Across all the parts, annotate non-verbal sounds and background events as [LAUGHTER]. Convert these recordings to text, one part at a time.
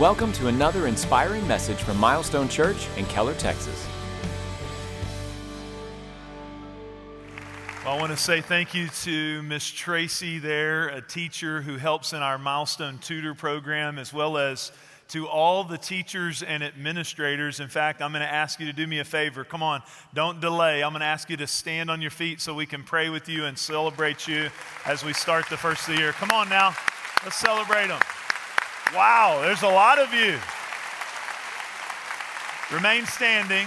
Welcome to another inspiring message from Milestone Church in Keller, Texas. Well, I want to say thank you to Miss Tracy there, a teacher who helps in our Milestone Tutor program, as well as to all the teachers and administrators. In fact, I'm going to ask you to do me a favor. Come on, don't delay. I'm going to ask you to stand on your feet so we can pray with you and celebrate you as we start the first of the year. Come on now, let's celebrate them. Wow, there's a lot of you. Remain standing.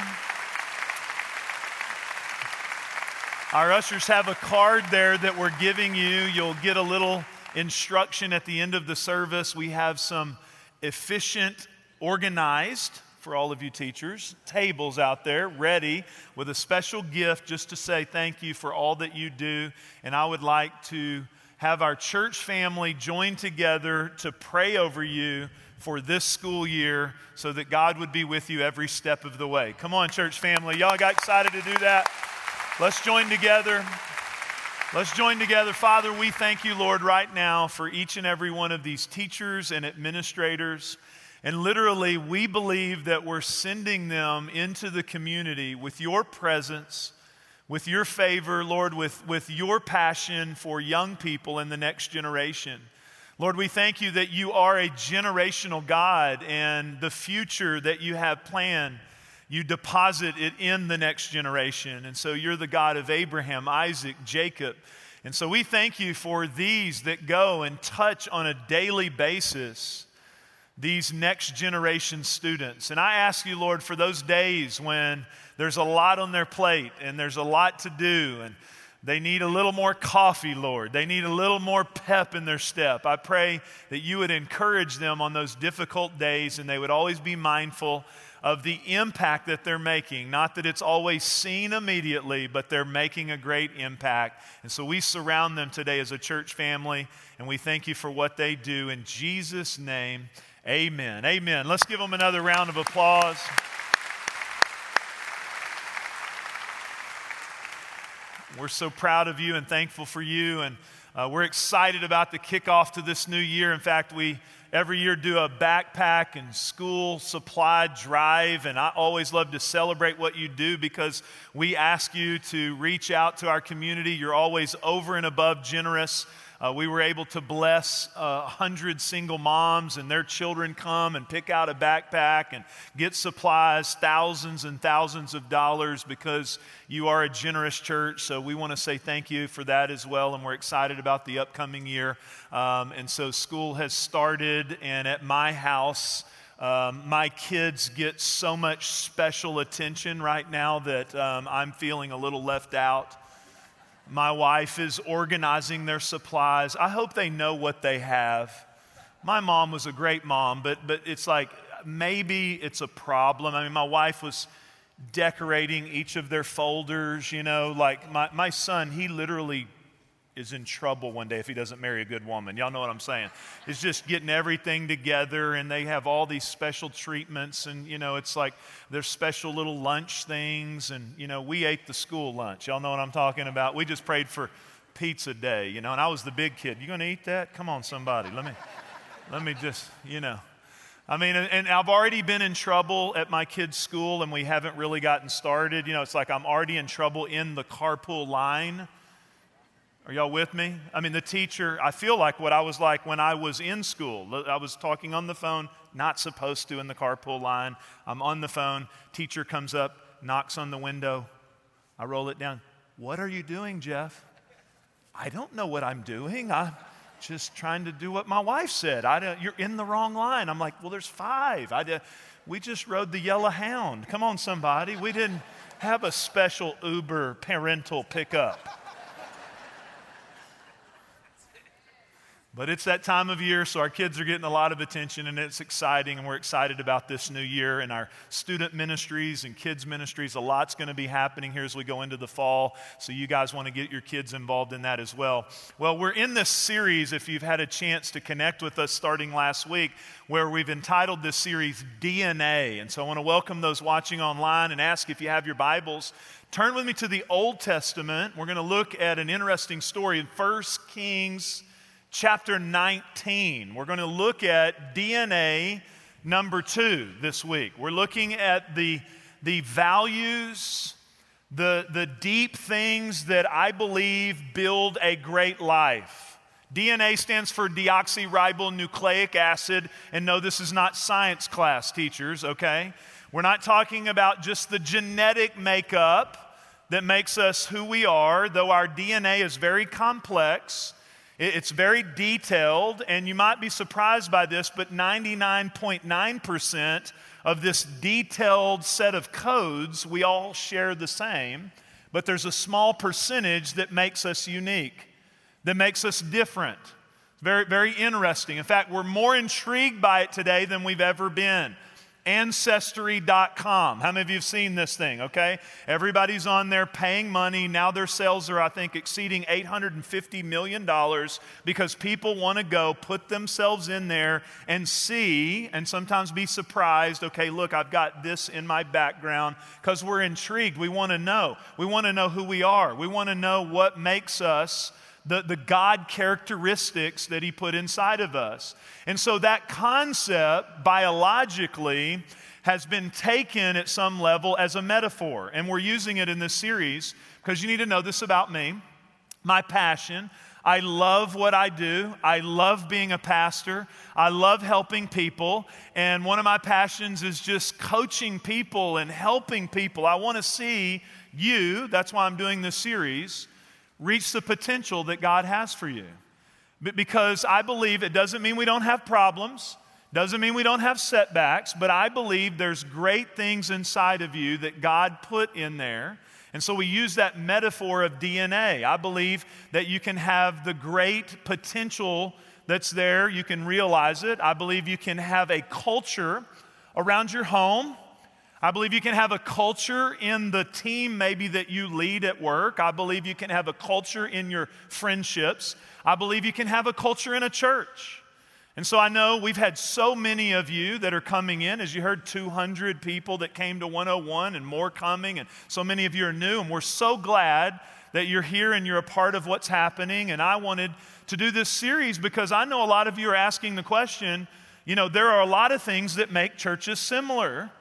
Our ushers have a card there that we're giving you. You'll get a little instruction at the end of the service. We have some efficient, organized, for all of you teachers, tables out there ready with a special gift just to say thank you for all that you do. And I would like to have our church family join together to pray over you for this school year so that God would be with you every step of the way. Come on, church family. Y'all got excited to do that? Let's join together. Let's join together. Father, we thank you, Lord, right now for each and every one of these teachers and administrators. And literally, we believe that we're sending them into the community with your presence with your favor, Lord, with, with your passion for young people in the next generation. Lord, we thank you that you are a generational God and the future that you have planned, you deposit it in the next generation. And so you're the God of Abraham, Isaac, Jacob. And so we thank you for these that go and touch on a daily basis these next generation students. And I ask you, Lord, for those days when there's a lot on their plate and there's a lot to do and they need a little more coffee, Lord. They need a little more pep in their step. I pray that you would encourage them on those difficult days and they would always be mindful of the impact that they're making. Not that it's always seen immediately, but they're making a great impact. And so we surround them today as a church family and we thank you for what they do. In Jesus' name, amen. Amen. Let's give them another round of applause. We're so proud of you and thankful for you. And uh, we're excited about the kickoff to this new year. In fact, we every year do a backpack and school supply drive. And I always love to celebrate what you do because we ask you to reach out to our community. You're always over and above generous. Uh, we were able to bless a uh, hundred single moms and their children come and pick out a backpack and get supplies, thousands and thousands of dollars because you are a generous church. So we want to say thank you for that as well. And we're excited about the upcoming year. Um, and so school has started, and at my house, um, my kids get so much special attention right now that um, I'm feeling a little left out. My wife is organizing their supplies. I hope they know what they have. My mom was a great mom, but, but it's like maybe it's a problem. I mean, my wife was decorating each of their folders, you know, like my, my son, he literally is in trouble one day if he doesn't marry a good woman. Y'all know what I'm saying? It's just getting everything together, and they have all these special treatments, and you know, it's like there's special little lunch things, and you know, we ate the school lunch. Y'all know what I'm talking about? We just prayed for pizza day, you know, and I was the big kid. You gonna eat that? Come on, somebody. Let me, let me just, you know. I mean, and I've already been in trouble at my kid's school, and we haven't really gotten started. You know, it's like I'm already in trouble in the carpool line are y'all with me? I mean, the teacher, I feel like what I was like when I was in school. I was talking on the phone, not supposed to in the carpool line. I'm on the phone. Teacher comes up, knocks on the window. I roll it down. What are you doing, Jeff? I don't know what I'm doing. I'm just trying to do what my wife said. I don't, you're in the wrong line. I'm like, well, there's five. I, we just rode the yellow hound. Come on, somebody. We didn't have a special Uber parental pickup. But it's that time of year, so our kids are getting a lot of attention, and it's exciting, and we're excited about this new year and our student ministries and kids ministries. A lot's going to be happening here as we go into the fall, so you guys want to get your kids involved in that as well. Well, we're in this series, if you've had a chance to connect with us starting last week, where we've entitled this series DNA. And so I want to welcome those watching online and ask if you have your Bibles. Turn with me to the Old Testament. We're going to look at an interesting story in 1 Kings chapter 19. We're going to look at DNA number two this week. We're looking at the, the values, the, the deep things that I believe build a great life. DNA stands for deoxyribonucleic acid, and no, this is not science class, teachers, okay? We're not talking about just the genetic makeup that makes us who we are, though our DNA is very complex. It's very detailed, and you might be surprised by this, but 99.9% of this detailed set of codes, we all share the same, but there's a small percentage that makes us unique, that makes us different. Very, very interesting. In fact, we're more intrigued by it today than we've ever been. Ancestry.com. How many of you have seen this thing? Okay. Everybody's on there paying money. Now their sales are, I think, exceeding $850 million because people want to go put themselves in there and see and sometimes be surprised. Okay, look, I've got this in my background because we're intrigued. We want to know. We want to know who we are. We want to know what makes us the, the God characteristics that He put inside of us. And so that concept, biologically, has been taken at some level as a metaphor. And we're using it in this series because you need to know this about me my passion. I love what I do. I love being a pastor. I love helping people. And one of my passions is just coaching people and helping people. I want to see you, that's why I'm doing this series, reach the potential that God has for you. Because I believe it doesn't mean we don't have problems, doesn't mean we don't have setbacks, but I believe there's great things inside of you that God put in there. And so we use that metaphor of DNA. I believe that you can have the great potential that's there, you can realize it. I believe you can have a culture around your home I believe you can have a culture in the team, maybe that you lead at work. I believe you can have a culture in your friendships. I believe you can have a culture in a church. And so I know we've had so many of you that are coming in. As you heard, 200 people that came to 101 and more coming, and so many of you are new. And we're so glad that you're here and you're a part of what's happening. And I wanted to do this series because I know a lot of you are asking the question you know, there are a lot of things that make churches similar.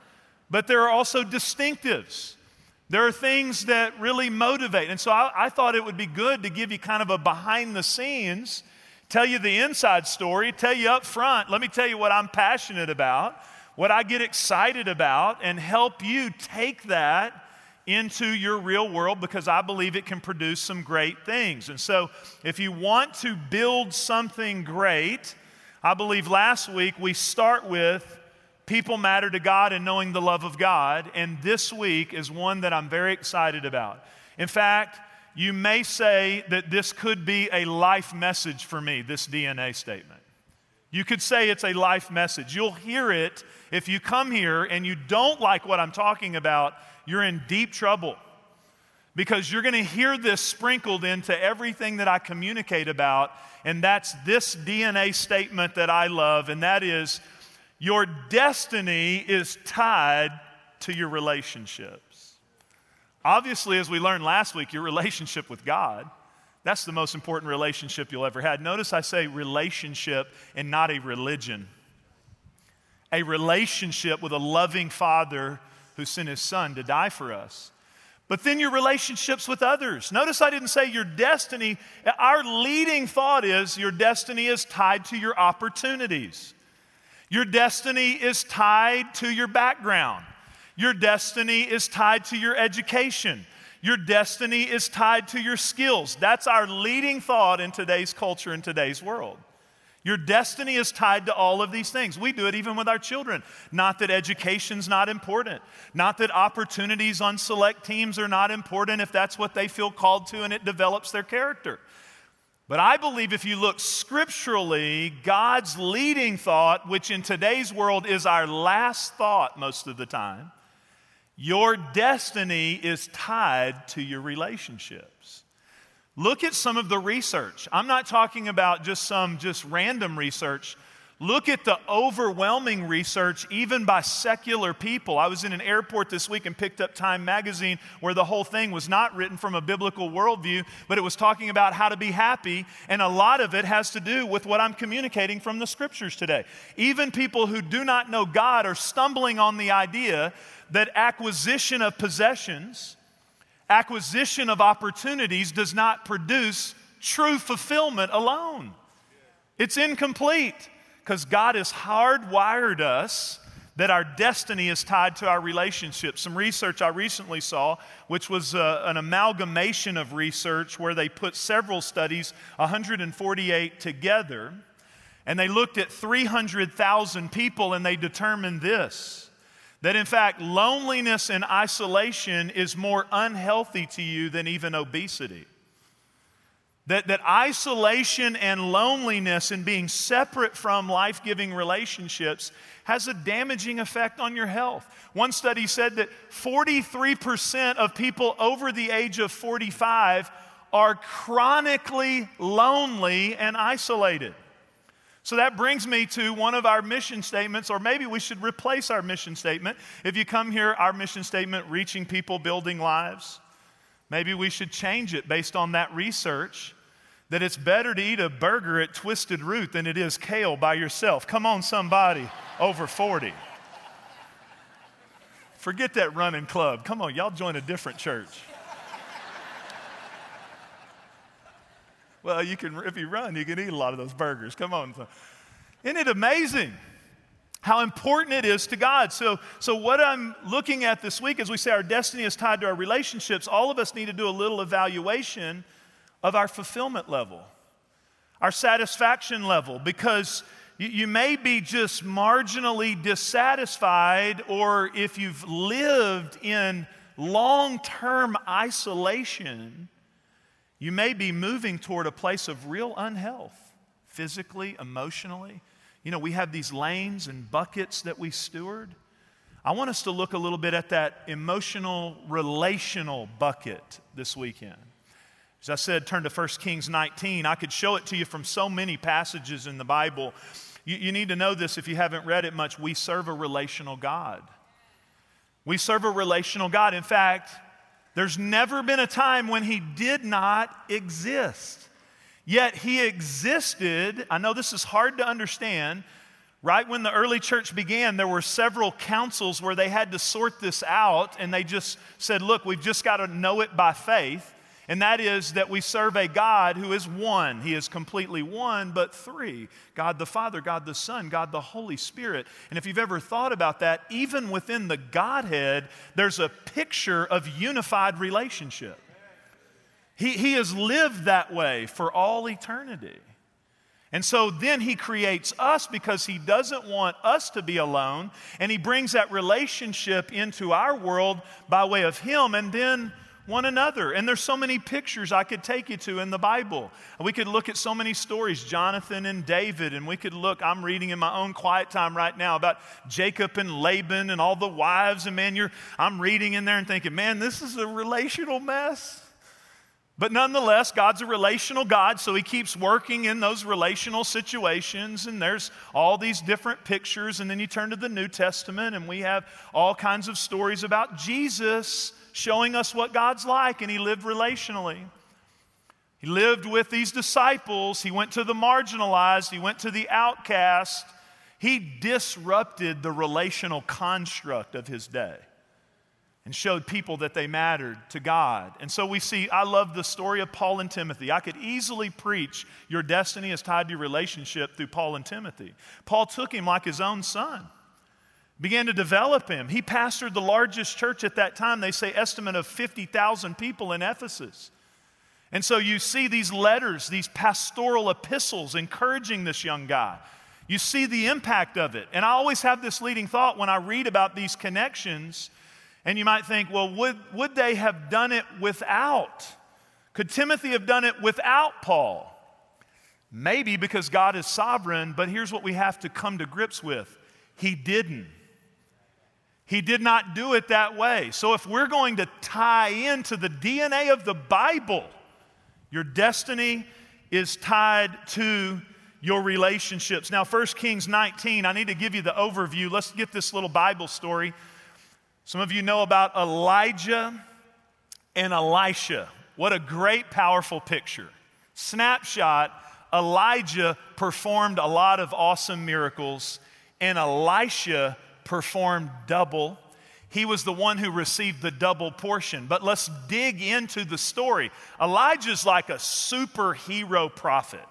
But there are also distinctives. There are things that really motivate. And so I, I, thought it would be good to give you kind of a behind the scenes, tell you the inside story, tell you up front, let me tell you what I'm passionate about, what I get excited about, and help you take that into your real world because I believe it can produce some great things. And so if you want to build something great, I believe last week we start with People matter to God and knowing the love of God. And this week is one that I'm very excited about. In fact, you may say that this could be a life message for me, this DNA statement. You could say it's a life message. You'll hear it if you come here and you don't like what I'm talking about, you're in deep trouble. Because you're going to hear this sprinkled into everything that I communicate about, and that's this DNA statement that I love, and that is your destiny is tied to your relationships. Obviously, as we learned last week, your relationship with God, that's the most important relationship you'll ever have. Notice I say relationship and not a religion. A relationship with a loving Father who sent his Son to die for us. But then your relationships with others. Notice I didn't say your destiny. Our leading thought is your destiny is tied to your opportunities. Your destiny is tied to your background. Your destiny is tied to your education. Your destiny is tied to your skills. That's our leading thought in today's culture, in today's world. Your destiny is tied to all of these things. We do it even with our children. Not that education's not important, not that opportunities on select teams are not important if that's what they feel called to and it develops their character. But I believe if you look scripturally, God's leading thought, which in today's world is our last thought most of the time, your destiny is tied to your relationships. Look at some of the research. I'm not talking about just some just random research. Look at the overwhelming research, even by secular people. I was in an airport this week and picked up Time magazine where the whole thing was not written from a biblical worldview, but it was talking about how to be happy. And a lot of it has to do with what I'm communicating from the scriptures today. Even people who do not know God are stumbling on the idea that acquisition of possessions, acquisition of opportunities does not produce true fulfillment alone. It's incomplete because God has hardwired us that our destiny is tied to our relationships. Some research I recently saw, which was uh, an amalgamation of research where they put several studies, 148 together, and they looked at 300,000 people and they determined this that in fact, loneliness and isolation is more unhealthy to you than even obesity. That, that isolation and loneliness and being separate from life giving relationships has a damaging effect on your health. One study said that 43% of people over the age of 45 are chronically lonely and isolated. So that brings me to one of our mission statements, or maybe we should replace our mission statement. If you come here, our mission statement, reaching people, building lives. Maybe we should change it based on that research that it's better to eat a burger at Twisted Root than it is kale by yourself. Come on, somebody over 40. Forget that running club. Come on, y'all join a different church. well, you can, if you run, you can eat a lot of those burgers. Come on. Isn't it amazing? How important it is to God. So, so, what I'm looking at this week as we say our destiny is tied to our relationships, all of us need to do a little evaluation of our fulfillment level, our satisfaction level, because you, you may be just marginally dissatisfied, or if you've lived in long term isolation, you may be moving toward a place of real unhealth, physically, emotionally. You know, we have these lanes and buckets that we steward. I want us to look a little bit at that emotional, relational bucket this weekend. As I said, turn to 1 Kings 19. I could show it to you from so many passages in the Bible. You, you need to know this if you haven't read it much. We serve a relational God. We serve a relational God. In fact, there's never been a time when He did not exist. Yet he existed. I know this is hard to understand. Right when the early church began, there were several councils where they had to sort this out, and they just said, Look, we've just got to know it by faith. And that is that we serve a God who is one. He is completely one, but three God the Father, God the Son, God the Holy Spirit. And if you've ever thought about that, even within the Godhead, there's a picture of unified relationship. He, he has lived that way for all eternity. And so then he creates us because he doesn't want us to be alone. And he brings that relationship into our world by way of him and then one another. And there's so many pictures I could take you to in the Bible. We could look at so many stories, Jonathan and David, and we could look, I'm reading in my own quiet time right now about Jacob and Laban and all the wives. And man, you're, I'm reading in there and thinking, man, this is a relational mess. But nonetheless, God's a relational God, so He keeps working in those relational situations, and there's all these different pictures. And then you turn to the New Testament, and we have all kinds of stories about Jesus showing us what God's like, and He lived relationally. He lived with these disciples, He went to the marginalized, He went to the outcast. He disrupted the relational construct of His day and showed people that they mattered to God. And so we see, I love the story of Paul and Timothy. I could easily preach your destiny is tied to your relationship through Paul and Timothy. Paul took him like his own son, began to develop him. He pastored the largest church at that time, they say, estimate of 50,000 people in Ephesus. And so you see these letters, these pastoral epistles encouraging this young guy. You see the impact of it. And I always have this leading thought when I read about these connections and you might think, well, would, would they have done it without? Could Timothy have done it without Paul? Maybe because God is sovereign, but here's what we have to come to grips with He didn't. He did not do it that way. So if we're going to tie into the DNA of the Bible, your destiny is tied to your relationships. Now, 1 Kings 19, I need to give you the overview. Let's get this little Bible story. Some of you know about Elijah and Elisha. What a great, powerful picture. Snapshot Elijah performed a lot of awesome miracles, and Elisha performed double. He was the one who received the double portion. But let's dig into the story. Elijah's like a superhero prophet.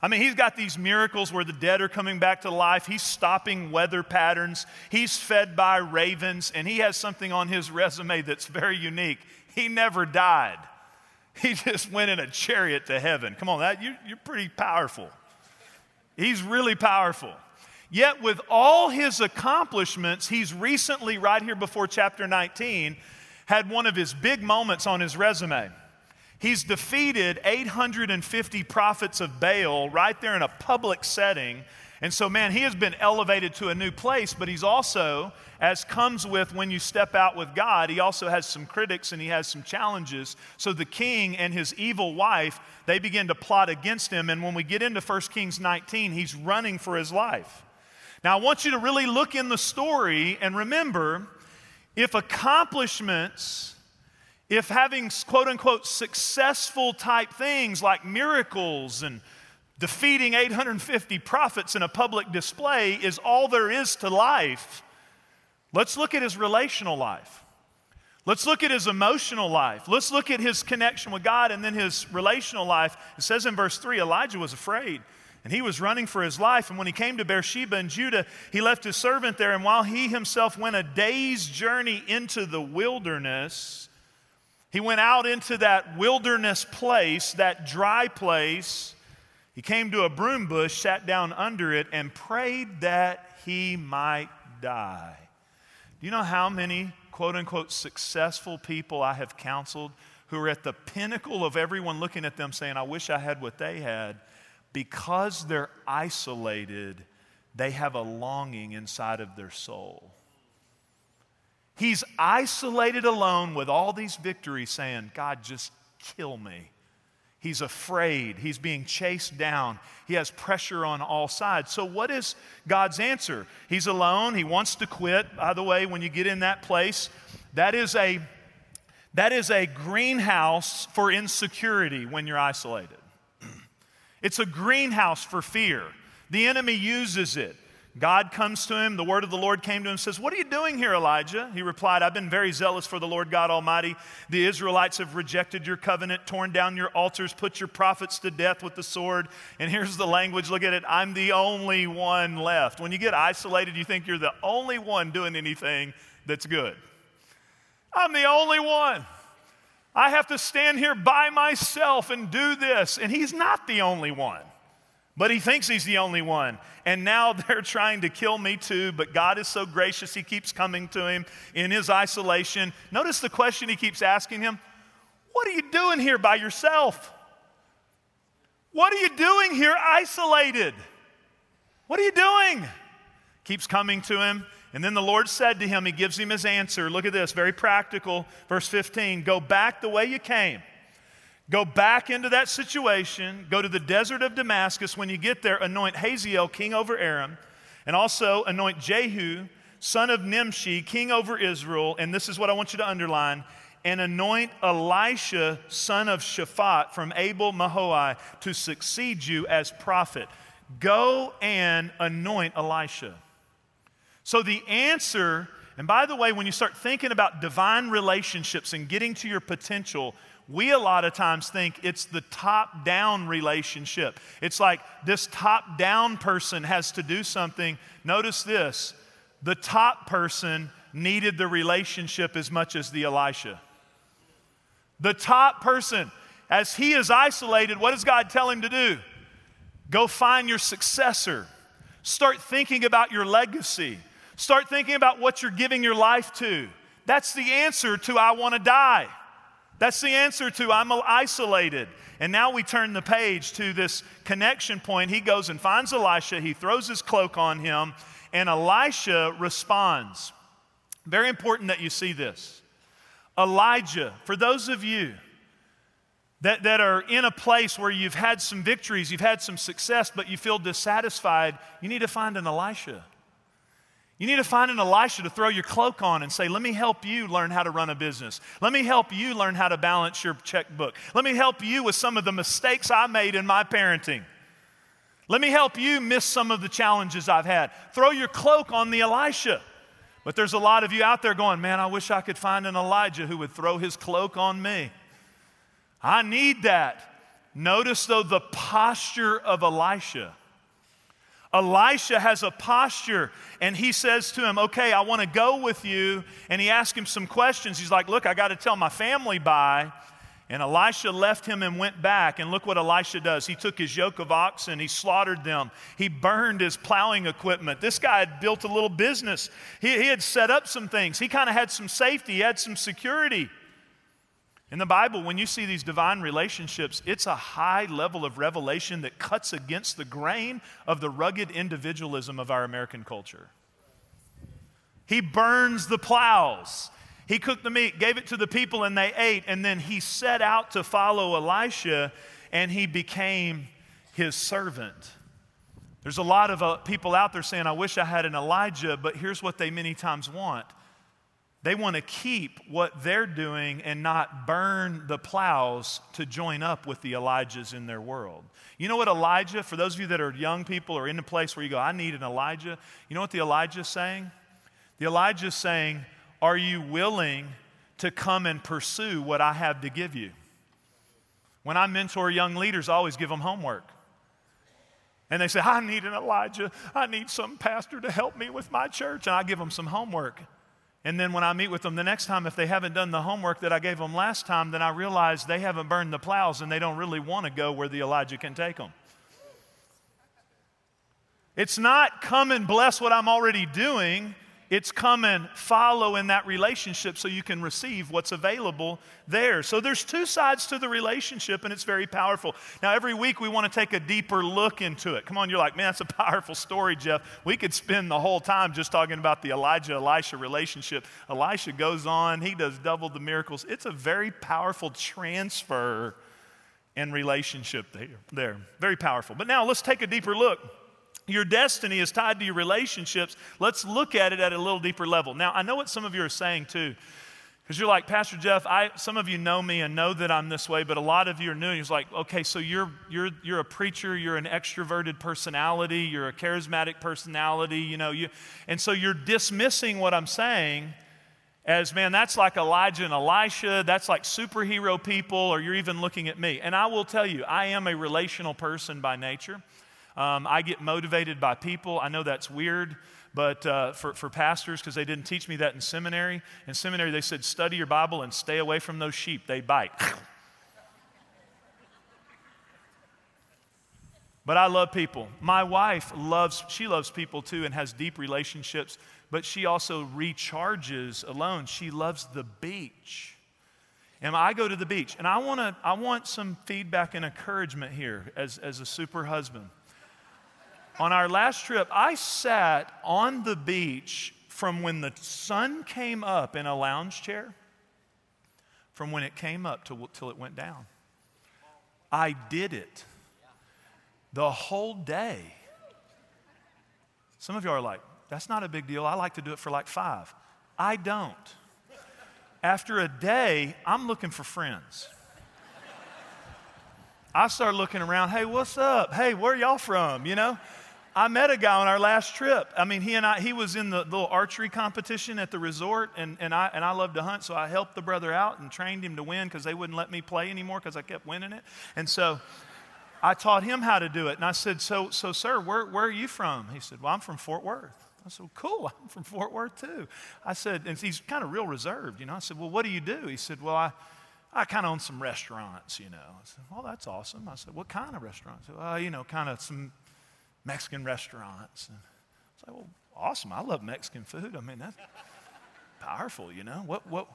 I mean, he's got these miracles where the dead are coming back to life. He's stopping weather patterns. He's fed by ravens, and he has something on his resume that's very unique. He never died. He [LAUGHS] just went in a chariot to heaven. Come on, that you, you're pretty powerful. He's really powerful. Yet, with all his accomplishments, he's recently, right here before chapter 19, had one of his big moments on his resume. He's defeated 850 prophets of Baal right there in a public setting. And so, man, he has been elevated to a new place, but he's also, as comes with when you step out with God, he also has some critics and he has some challenges. So the king and his evil wife, they begin to plot against him. And when we get into 1 Kings 19, he's running for his life. Now, I want you to really look in the story and remember if accomplishments if having quote unquote successful type things like miracles and defeating 850 prophets in a public display is all there is to life, let's look at his relational life. Let's look at his emotional life. Let's look at his connection with God and then his relational life. It says in verse 3 Elijah was afraid and he was running for his life. And when he came to Beersheba in Judah, he left his servant there. And while he himself went a day's journey into the wilderness, he went out into that wilderness place, that dry place. He came to a broom bush, sat down under it, and prayed that he might die. Do you know how many quote unquote successful people I have counseled who are at the pinnacle of everyone looking at them saying, I wish I had what they had? Because they're isolated, they have a longing inside of their soul. He's isolated alone with all these victories, saying, God, just kill me. He's afraid. He's being chased down. He has pressure on all sides. So, what is God's answer? He's alone. He wants to quit. By the way, when you get in that place, that is a, that is a greenhouse for insecurity when you're isolated. [CLEARS THROAT] It's a greenhouse for fear. The enemy uses it. God comes to him. The word of the Lord came to him and says, What are you doing here, Elijah? He replied, I've been very zealous for the Lord God Almighty. The Israelites have rejected your covenant, torn down your altars, put your prophets to death with the sword. And here's the language look at it I'm the only one left. When you get isolated, you think you're the only one doing anything that's good. I'm the only one. I have to stand here by myself and do this. And he's not the only one. But he thinks he's the only one. And now [LAUGHS] they're trying to kill me too, but God is so gracious, he keeps coming to him in his isolation. Notice the question he keeps asking him What are you doing here by yourself? What are you doing here isolated? What are you doing? Keeps coming to him. And then the Lord said to him, He gives him his answer. Look at this, very practical. Verse 15 Go back the way you came Go back into that situation. Go to the desert of Damascus. When you get there, anoint Hazael king over Aram, and also anoint Jehu, son of Nimshi, king over Israel. And this is what I want you to underline and anoint Elisha, son of Shaphat from Abel Meholah, to succeed you as prophet. Go and anoint Elisha. So the answer, and by the way, when you start thinking about divine relationships and getting to your potential, we a lot of times think it's the top down relationship. It's like this top down person has to do something. Notice this the top person needed the relationship as much as the Elisha. The top person, as he is isolated, what does God tell him to do? Go find your successor. Start thinking about your legacy. Start thinking about what you're giving your life to. That's the answer to I want to die. That's the answer to I'm isolated. And now we turn the page to this connection point. He goes and finds Elisha, he throws his cloak on him, and Elisha responds. Very important that you see this. Elijah, for those of you that, that are in a place where you've had some victories, you've had some success, but you feel dissatisfied, you need to find an Elisha. You need to find an Elisha to throw your cloak on and say, Let me help you learn how to run a business. Let me help you learn how to balance your checkbook. Let me help you with some of the mistakes I made in my parenting. Let me help you miss some of the challenges I've had. Throw your cloak on the Elisha. But there's a lot of you out there going, Man, I wish I could find an Elijah who would throw his cloak on me. I need that. Notice, though, the posture of Elisha. Elisha has a posture and he says to him, Okay, I want to go with you. And he asks him some questions. He's like, Look, I got to tell my family bye. And Elisha left him and went back. And look what Elisha does. He took his yoke of oxen, he slaughtered them, he burned his plowing equipment. This guy had built a little business, he, he had set up some things. He kind of had some safety, he had some security. In the Bible, when you see these divine relationships, it's a high level of revelation that cuts against the grain of the rugged individualism of our American culture. He burns the plows. He cooked the meat, gave it to the people, and they ate. And then he set out to follow Elisha, and he became his servant. There's a lot of uh, people out there saying, I wish I had an Elijah, but here's what they many times want they want to keep what they're doing and not burn the plows to join up with the Elijahs in their world. You know what Elijah, for those of you that are young people or in a place where you go, I need an Elijah, you know what the Elijah is saying? The Elijah is saying, Are you willing to come and pursue what I have to give you? When I mentor young leaders, I always give them homework. And they say, I need an Elijah. I need some pastor to help me with my church. And I give them some homework. And then when I meet with them the next time, if they haven't done the homework that I gave them last time, then I realize they haven't burned the plows and they don't really want to go where the Elijah can take them. It's not come and bless what I'm already doing. It's come and follow in that relationship so you can receive what's available there. So there's two sides to the relationship, and it's very powerful. Now, every week we want to take a deeper look into it. Come on, you're like, man, that's a [LAUGHS] powerful story, Jeff. We could spend the whole time just talking about the Elijah Elisha relationship. Elisha goes on, he does double the miracles. It's a very powerful transfer and relationship there. there. Very powerful. But now let's take a deeper look. Your destiny is tied to your relationships. Let's look at it at a little deeper level. Now, I know what some of you are saying too. Because you're like, Pastor Jeff, I, some of you know me and know that I'm this way, but a lot of you are new. You're like, okay, so you're, you're, you're a preacher, you're an extroverted personality, you're a charismatic personality, you know, you, and so you're dismissing what I'm saying as, man, that's like Elijah and Elisha, that's like superhero people, or you're even looking at me. And I will tell you, I am a relational person by nature. Um, I get motivated by people. I know that's weird, but uh, for, for pastors, because they didn't teach me that in seminary. In seminary, they said, study your Bible and stay away from those sheep. They bite. [LAUGHS] but I love people. My wife loves, she loves people too and has deep relationships, but she also recharges alone. She loves the beach. And I go to the beach, and I, wanna, I want some feedback and encouragement here as, as a super husband. On our last trip, I sat on the beach from when the sun came up in a lounge chair, from when it came up till, till it went down. I did it the whole day. Some of you are like, that's not a big deal. I like to do it for like five. I don't. After a day, I'm looking for friends. I start looking around, hey, what's up? Hey, where y'all from? You know? I met a guy on our last trip. I mean, he and I, he was in the little archery competition at the resort, and, and, I, and I love to hunt, so I helped the brother out and trained him to win because they wouldn't let me play anymore because I kept winning it. And so I taught him how to do it. And I said, So, so sir, where, where are you from? He said, Well, I'm from Fort Worth. I said, well, Cool, [LAUGHS] I'm from Fort Worth too. I said, And he's kind of real reserved, you know. I said, Well, what do you do? He said, Well, I, I kind of own some restaurants, you know. I said, Well, that's awesome. I said, What kind of restaurants? Well, you know, kind of some Mexican restaurants. And it's like, well, awesome. I love Mexican food. I mean, that's powerful, you know. What, what,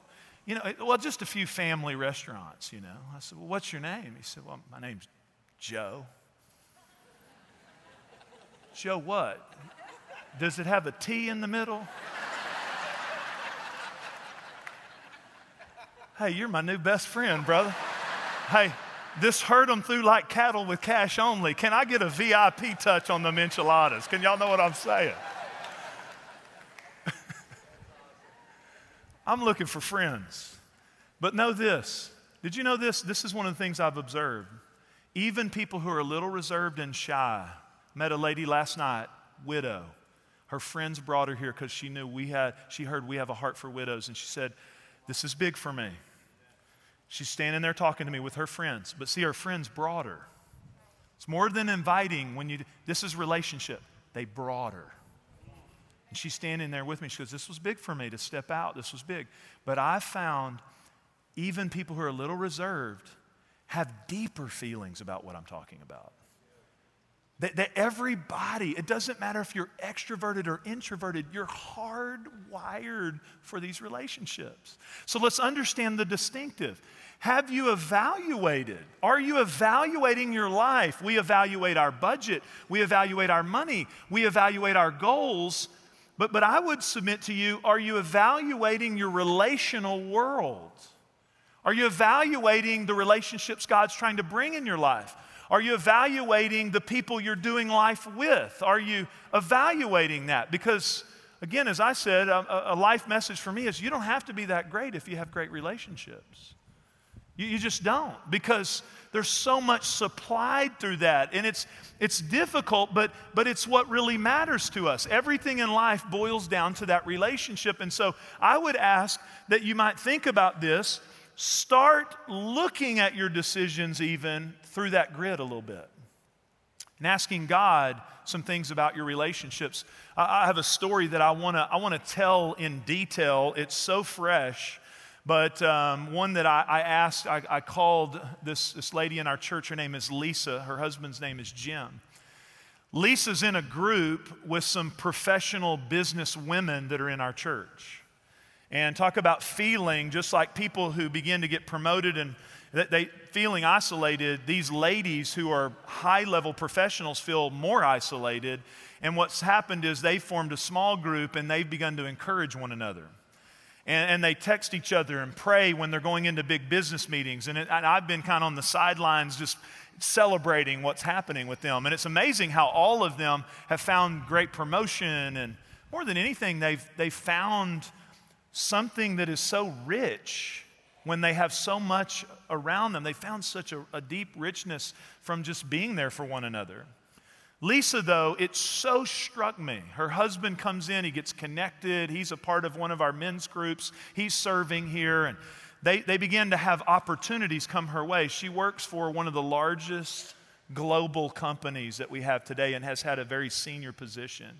you know, well, just a few family restaurants, you know. I said, well, what's your name? He said, well, my name's Joe. Joe what? Does it have a T in the middle? hey, you're my new best friend, brother. Hey, this herd them through like cattle with cash only. Can I get a VIP touch on the enchiladas? Can y'all know what I'm saying? [LAUGHS] I'm looking for friends. But know this. Did you know this? This is one of the things I've observed. Even people who are a little reserved and shy. Met a lady last night, widow. Her friends brought her here because she knew we had, she heard we have a heart for widows, and she said, This is big for me. She's standing there talking to me with her friends, but see, her friends brought her. It's more than inviting when you, this is relationship. They brought her. And she's standing there with me. She goes, This was big for me to step out. This was big. But I found even people who are a little reserved have deeper feelings about what I'm talking about. That, that, everybody, it doesn't matter if you're extroverted or introverted, you're hardwired for these relationships. So let's understand the distinctive. Have you evaluated? Are you evaluating your life? We evaluate our budget, we evaluate our money, we evaluate our goals. But, but I would submit to you are you evaluating your relational world? Are you evaluating the relationships God's trying to bring in your life? Are you evaluating the people you're doing life with? Are you evaluating that? Because, again, as I said, a, a life message for me is you don't have to be that great if you have great relationships. You, you just don't, because there's so much supplied through that. And it's, it's difficult, but, but it's what really matters to us. Everything in life boils down to that relationship. And so I would ask that you might think about this start looking at your decisions even through that grid a little bit and asking God some things about your relationships. I, have a story that I want to I wanna tell in detail. It's so fresh, but um, one that I, I asked, I, I called this, this lady in our church. Her name is Lisa, her husband's name is Jim. Lisa's in a group with some professional business women that are in our church and talk about feeling just like people who begin to get promoted and they feeling isolated these ladies who are high level professionals feel more isolated. And what's happened is they formed a small group and they've begun to encourage one another. And, and they text each other and pray when they're going into big business meetings. And, it, and i've been kind of on the sidelines just celebrating what's happening with them. And it's amazing how all of them have found great promotion and more than anything they've, they've found something that is so rich when they have so much around them. They found such a, a, deep richness from just being there for one another. Lisa, though, it so struck me. Her husband comes in, he gets connected, he's a part of one of our men's groups, he's serving here, and they, they begin to have opportunities come her way. She works for one of the largest global companies that we have today and has had a very senior position.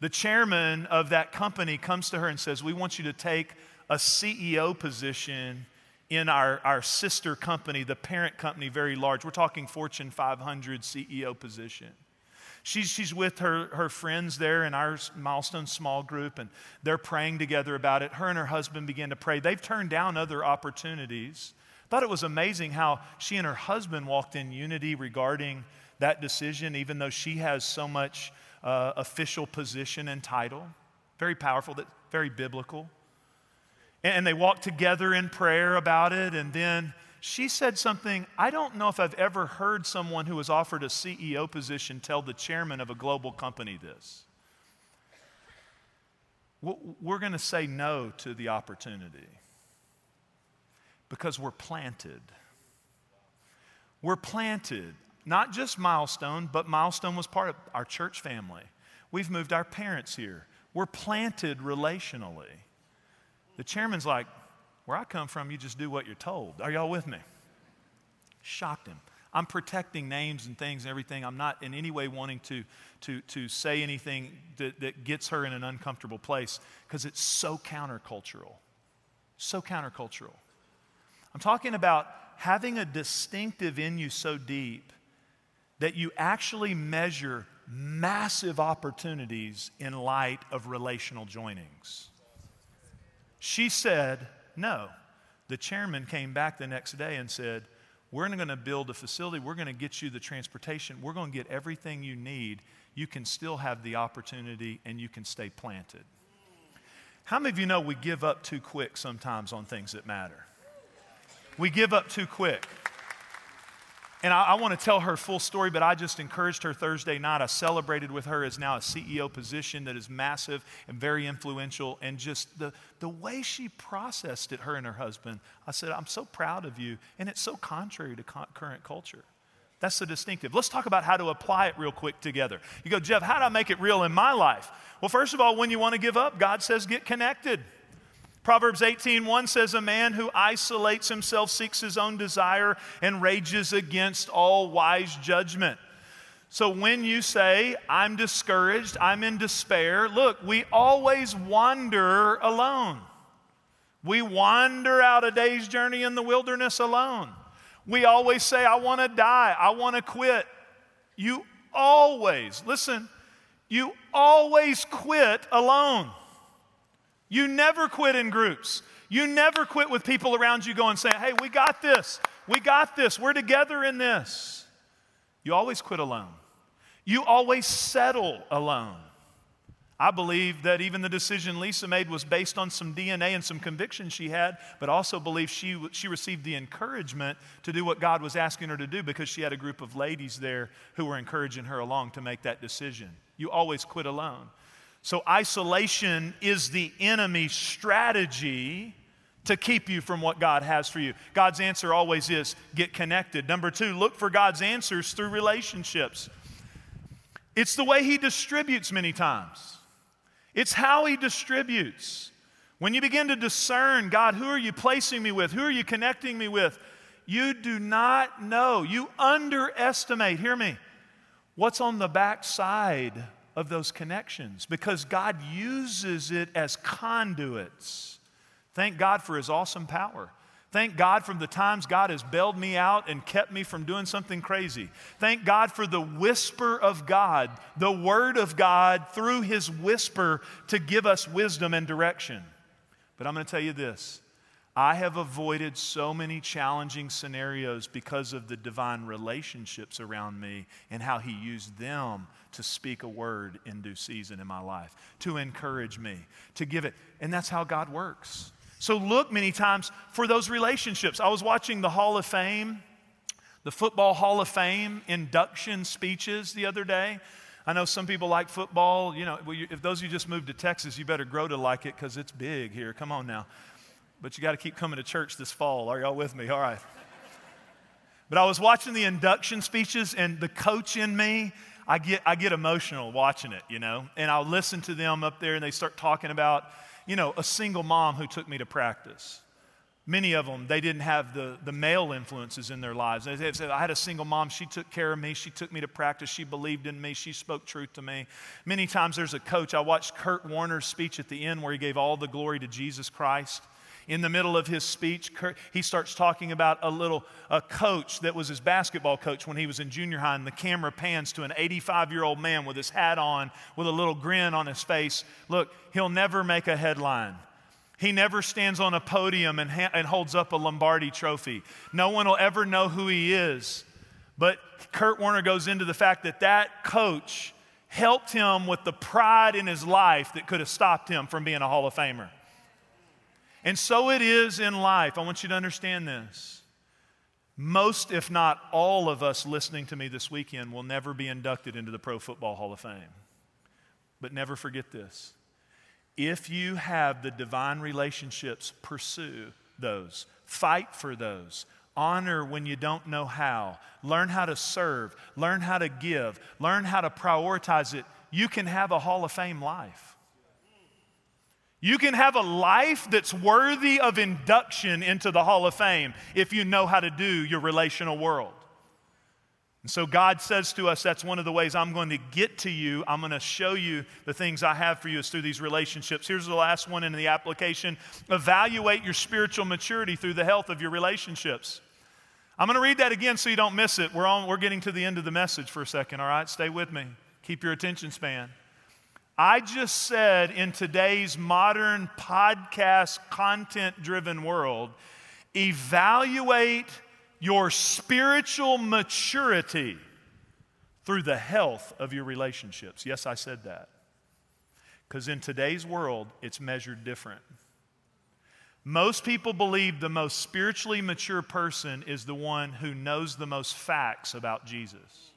The chairman of that company comes to her and says, We want you to take a CEO position in our, our sister company, the parent company, very large. We're talking Fortune 500 CEO position. She's, she's with her, her friends there in our milestone small group, and they're praying together about it. Her and her husband begin to pray. They've turned down other opportunities. Thought it was amazing how she and her husband walked in unity regarding that decision, even though she has so much uh, official position and title. Very powerful, that very biblical. And, and they walked together in prayer about it, and then she said something I don't know if I've ever heard someone who was offered a CEO position tell the chairman of a global company this. We're going to say no to the opportunity because we're planted. We're planted not just Milestone, but Milestone was part of our church family. We've moved our parents here. We're planted relationally. The chairman's like, Where I come from, you just do what you're told. Are y'all with me? Shocked him. I'm protecting names and things and everything. I'm not in any way wanting to, to, to say anything that, that gets her in an uncomfortable place because it's so countercultural. So countercultural. I'm talking about having a distinctive in you so deep that you actually measure massive opportunities in light of relational joinings. She said, No. The chairman came back the next day and said, We're going to build a facility. We're going to get you the transportation. We're going to get everything you need. You can still have the opportunity and you can stay planted. How many of you know we give up too quick sometimes on things that matter? We give up too quick. And I, I want to tell her full story, but I just encouraged her Thursday night. I celebrated with her as now a CEO position that is massive and very influential. And just the, the way she processed it, her and her husband, I said, I'm so proud of you. And it's so contrary to co- current culture. That's the distinctive. Let's talk about how to apply it real quick together. You go, Jeff, how do I make it real in my life? Well, first of all, when you want to give up, God says get connected. Proverbs 18:1 says a man who isolates himself seeks his own desire and rages against all wise judgment. So when you say I'm discouraged, I'm in despair, look, we always wander alone. We wander out a day's journey in the wilderness alone. We always say I want to die, I want to quit. You always, listen, you always quit alone. You never quit in groups. You never quit with people around you going, saying, hey, we got this. We got this. We're together in this. You always quit alone. You always settle alone. I believe that even the decision Lisa made was based on some DNA and some conviction she had, but also believe she, she received the encouragement to do what God was asking her to do because she had a group of ladies there who were encouraging her along to make that decision. You always quit alone. So, isolation is the enemy's strategy to keep you from what God has for you. God's answer always is get connected. Number two, look for God's answers through relationships. It's the way He distributes many times, it's how He distributes. When you begin to discern, God, who are you placing me with? Who are you connecting me with? You do not know. You underestimate, hear me, what's on the backside of those connections because God uses it as conduits. Thank God for His awesome power. Thank God from the times God has bailed me out and kept me from doing something crazy. Thank God for the whisper of God, the Word of God through His whisper to give us wisdom and direction. But I'm going to tell you this I have avoided so many challenging scenarios because of the divine relationships around me and how He used them to speak a word in due season in my life, to encourage me, to give it. And that's how God works. So look many times for those relationships. I was watching the Hall of Fame, the Football Hall of Fame induction speeches the other day. I know some people like football. You know, if those of you just moved to Texas, you better grow to like it because it's big here. Come on now but you got to keep coming to church this fall. Are y'all with me? All right. But I was watching the induction speeches, and the coach in me, I get, I get emotional watching it, you know. And I'll listen to them up there, and they start talking about, you know, a single mom who took me to practice. Many of them, they didn't have the, the male influences in their lives. They said, I had a single mom. She took care of me. She took me to practice. She believed in me. She spoke truth to me. Many times there's a coach. I watched Kurt Warner's speech at the end where he gave all the glory to Jesus Christ in the middle of his speech, he starts talking about a little a coach that was his basketball coach when he was in junior high, and the camera pans to an 85 year old man with his hat on, with a little grin on his face. Look, he'll never make a headline. He never stands on a podium and, ha- and holds up a Lombardi trophy. No one will ever know who he is. But Kurt Warner goes into the fact that that coach helped him with the pride in his life that could have stopped him from being a Hall of Famer. And so it is in life. I want you to understand this. Most, if not all of us listening to me this weekend, will never be inducted into the Pro Football Hall of Fame. But never forget this. If you have the divine relationships, pursue those, fight for those, honor when you don't know how, learn how to serve, learn how to give, learn how to prioritize it. You can have a Hall of Fame life. You can have a life that's worthy of induction into the Hall of Fame if you know how to do your relational world. And so God says to us, that's one of the ways I'm going to get to you. I'm going to show you the things I have for you is through these relationships. Here's the last one in the application evaluate your spiritual maturity through the health of your relationships. I'm going to read that again so you don't miss it. We're, on, we're getting to the end of the message for a second, all right? Stay with me. Keep your attention span. I just said in today's modern podcast content driven world, evaluate your spiritual maturity through the health of your relationships. Yes, I said that. Because in today's world, it's measured different. Most people believe the most spiritually mature person is the one who knows the most facts about Jesus.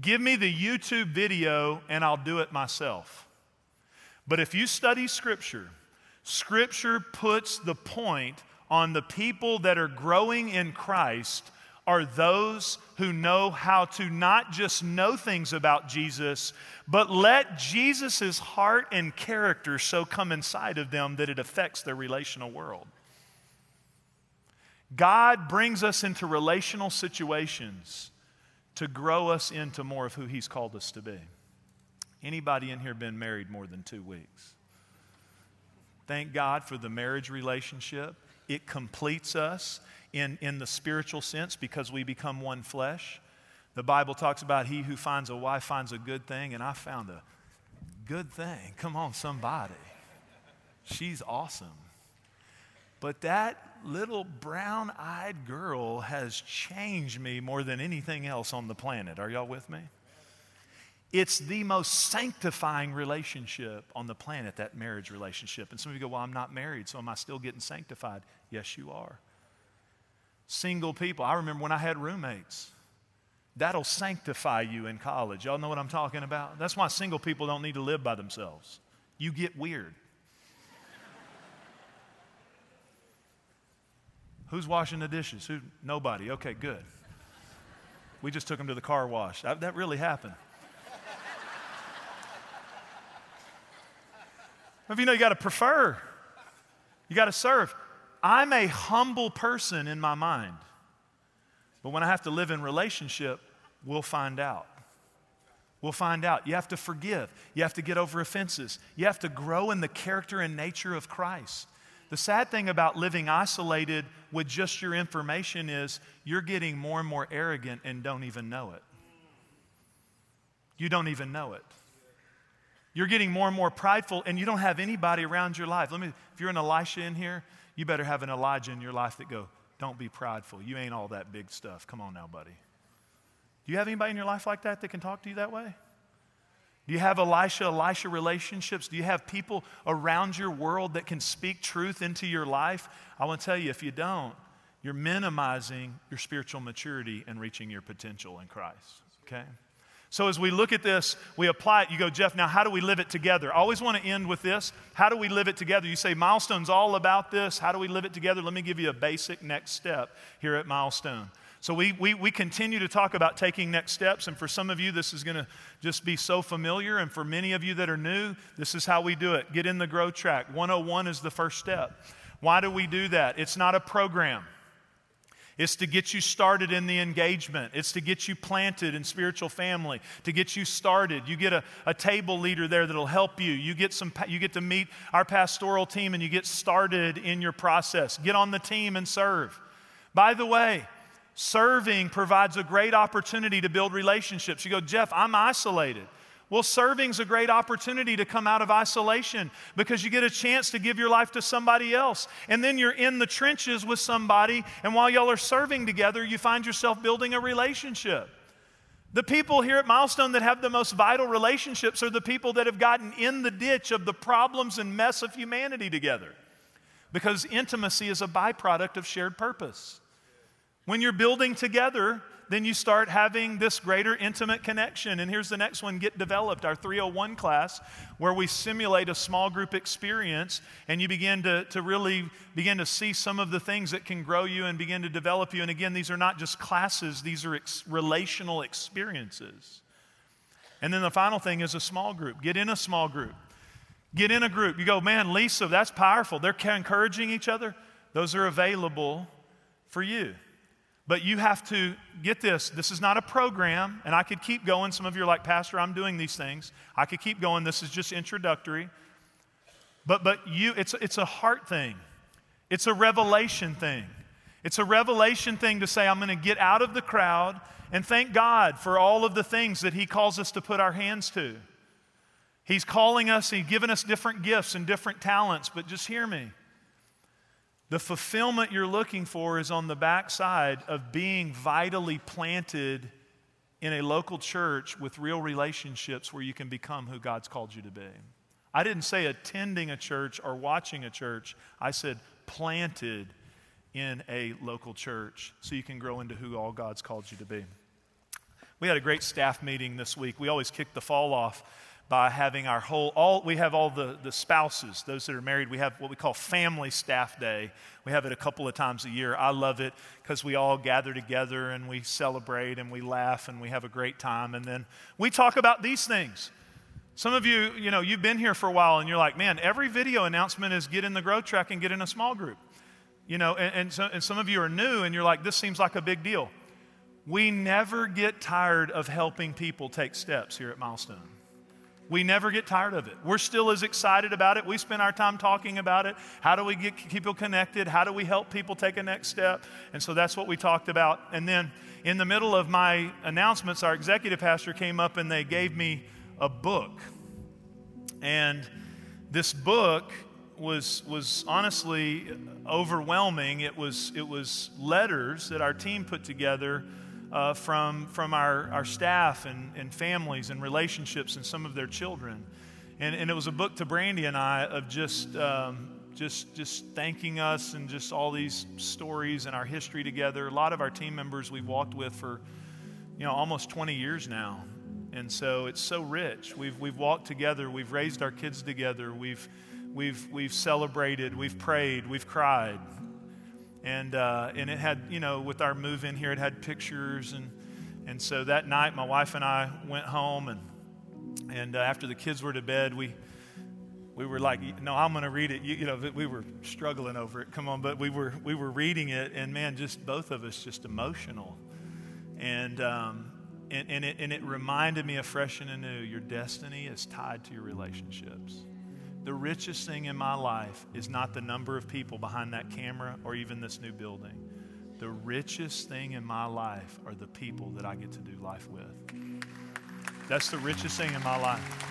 Give me the YouTube video and I'll do it myself. But if you study Scripture, Scripture puts the point on the people that are growing in Christ are those who know how to not just know things about Jesus, but let Jesus' heart and character so come inside of them that it affects their relational world. God brings us into relational situations to grow us into more of who He's called us to be. Anybody in here been married more than two weeks? Thank God for the marriage relationship. It completes us in, in the spiritual sense because we become one flesh. The Bible talks about he who finds a wife finds a good thing, and I found a good thing. Come on, somebody. She's awesome. But that little brown eyed girl has changed me more than anything else on the planet. Are y'all with me? It's the most sanctifying relationship on the planet, that marriage relationship. And some of you go, Well, I'm not married, so am I still getting sanctified? Yes, you are single people. I remember when I had roommates. That'll sanctify you in college. Y'all know what I'm talking about? That's why single people don't need to live by themselves. You get weird. Who's washing the dishes? Who? Nobody. Okay, good. We just took them to the car wash. That, really happened. if you know you got to prefer, you got to serve. I'm a humble person in my mind. But when I have to live in relationship, we'll find out. We'll find out. You have to forgive. You have to get over offenses. You have to grow in the character and nature of Christ. The sad thing about living isolated with just your information is you're getting more and more arrogant and don't even know it. You don't even know it. You're getting more and more prideful and you don't have anybody around your life. Let me if you're an Elisha in here, you better have an Elijah in your life that go, don't be prideful. You ain't all that big stuff. Come on now, buddy. Do you have anybody in your life like that that can talk to you that way? Do you have Elisha, Elisha relationships? Do you have people around your world that can speak truth into your life? I want to tell you, if you don't, you're minimizing your spiritual maturity and reaching your potential in Christ. Okay? So as we look at this, we apply it. You go, Jeff, now how do we live it together? I always want to end with this. How do we live it together? You say, Milestone's all about this. How do we live it together? Let me give you a basic next step here at Milestone. So we, we, we continue to talk about taking next steps, and for some of you, this is going to just be so familiar, and for many of you that are new, this is how we do it. Get in the grow track. 101 is the first step. Why do we do that? It's not a program. It's to get you started in the engagement. It's to get you planted in spiritual family, to get you started. You get a, a table leader there that'll help you. You get, some, you get to meet our pastoral team and you get started in your process. Get on the team and serve. By the way, serving provides a great opportunity to build relationships. You go, Jeff, I'm isolated. Well, serving's a great opportunity to come out of isolation because you get a chance to give your life to somebody else. And then you're in the trenches with somebody, and while y'all are serving together, you find yourself building a relationship. The people here at Milestone that have the most vital relationships are the people that have gotten in the ditch of the problems and mess of humanity together. Because intimacy is a byproduct of shared purpose. When you're building together, then you start having this greater intimate connection. And here's the next one get developed, our 301 class, where we simulate a small group experience and you begin to, to really begin to see some of the things that can grow you and begin to develop you. And again, these are not just classes, these are ex- relational experiences. And then the final thing is a small group. Get in a small group. Get in a group. You go, man, Lisa, that's powerful. They're encouraging each other. Those are available for you. But you have to get this. This is not a program, and I could keep going. Some of you are like, Pastor, I'm doing these things. I could keep going. This is just introductory. But, but you, it's, it's a heart thing, it's a revelation thing. It's a revelation thing to say, I'm going to get out of the crowd and thank God for all of the things that He calls us to put our hands to. He's calling us, He's given us different gifts and different talents, but just hear me. The fulfillment you're looking for is on the backside of being vitally planted in a local church with real relationships where you can become who God's called you to be. I didn't say attending a church or watching a church. I said planted in a local church so you can grow into who all God's called you to be. We had a great staff meeting this week. We always kick the fall off by having our whole all we have all the, the spouses those that are married. We have what we call family staff day. We have it a couple of times a year. I love it because we all gather together and we celebrate and we laugh and we have a great time. And then we talk about these things. Some of you you know you've been here for a while and you're like man every video announcement is get in the growth track and get in a small group. You know and, and, so, and some of you are new and you're like this seems like a big deal. We never get tired of helping people take steps here at milestone we never get tired of it. We're still as excited about it. We spend our time talking about it. How do we get people connected? How do we help people take a next step? And so that's what we talked about. And then in the middle of my announcements, our executive pastor came up and they gave me a book. And this book was, was honestly overwhelming. It was, it was letters that our team put together uh, from, from our, our staff and, and families and relationships and some of their children. And, and it was a book to Brandy and I of just, um, just, just thanking us and just all these stories and our history together. A lot of our team members we've walked with for, you know, almost 20 years now. And so it's so rich. We've, we've walked together, we've raised our kids together, we've, we've, we've celebrated, we've prayed, we've cried, and uh, and it had you know with our move in here it had pictures. And and so that night my wife and I went home and and uh, after the kids were to bed we we were like no I'm going to read it. You, you, know we were struggling over it. Come on but we were we were reading it and man just both of us just emotional. And um, and, and, it, and it reminded me afresh and anew your destiny is tied to your relationships the richest thing in my life is not the number of people behind that camera or even this new building. The richest thing in my life are the people that I get to do life with. That's the richest thing in my life.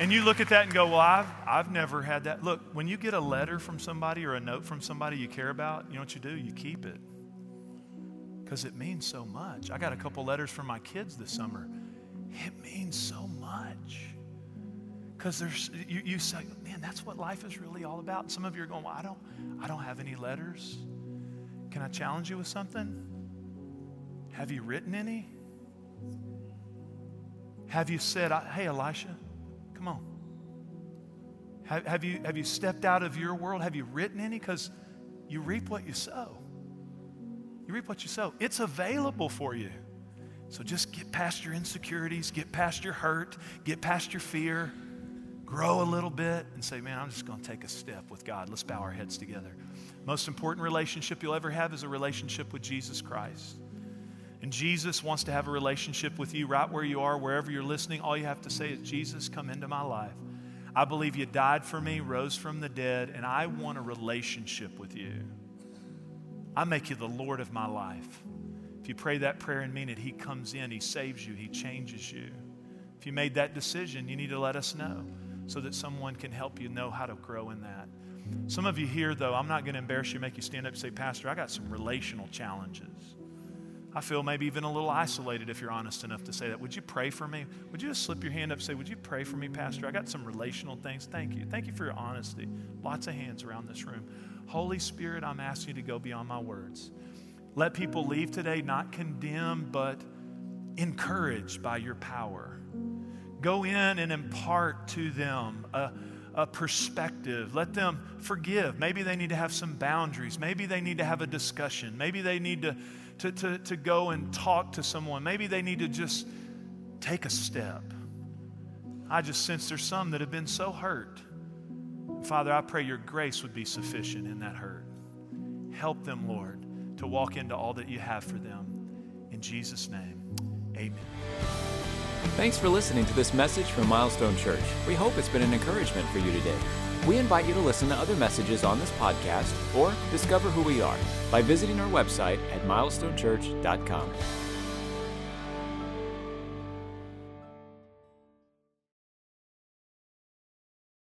And you look at that and go, Well, I've, I've never had that. Look, when you get a letter from somebody or a note from somebody you care about, you know what you do? You keep it because it means so much. I got a couple letters from my kids this summer. It means so much. Because there's you, you say, man, that's what life is really all about. And some of you are going, well, I don't, I don't have any letters. Can I challenge you with something? Have you written any? Have you said, hey, Elisha, come on. Have, have, you, have you stepped out of your world? Have you written any? Because you reap what you sow. You reap what you sow. It's available for you. So just get past your insecurities, get past your hurt, get past your fear grow a little bit and say, man, I'm just going to take a step with God. Let's bow our heads together. Most important relationship you'll ever have is a relationship with Jesus Christ. And Jesus wants to have a relationship with you right where you are, wherever you're listening. All you have to say is, Jesus, come into my life. I believe you died for me, rose from the dead, and I want a relationship with you. I make you the Lord of my life. If you pray that prayer and mean it, He comes in, He saves you, He changes you. If you made that decision, you need to let us know so that someone can help you know how to grow in that. Some of you here, though, I'm not going to embarrass you, make you stand up and say, Pastor, I got some relational challenges. I feel maybe even a little isolated if you're honest enough to say that. Would you pray for me? Would you just slip your hand up and say, Would you pray for me, Pastor? I got some relational things. Thank you. Thank you for your honesty. Lots of hands around this room. Holy Spirit, I'm asking you to go beyond my words. Let people leave today not condemned, but encouraged by your power. Go in and impart to them a, a perspective. Let them forgive. Maybe they need to have some boundaries. Maybe they need to have a discussion. Maybe they need to, to, to, to go and talk to someone. Maybe they need to just take a step. I just sense there's some that have been so hurt. Father, I pray your grace would be sufficient in that hurt. Help them, Lord, to walk into all that you have for them. In Jesus' name, amen. Thanks for listening to this message from Milestone Church. We hope it's been an encouragement for you today. We invite you to listen to other messages on this podcast or discover who we are by visiting our website at milestonechurch.com.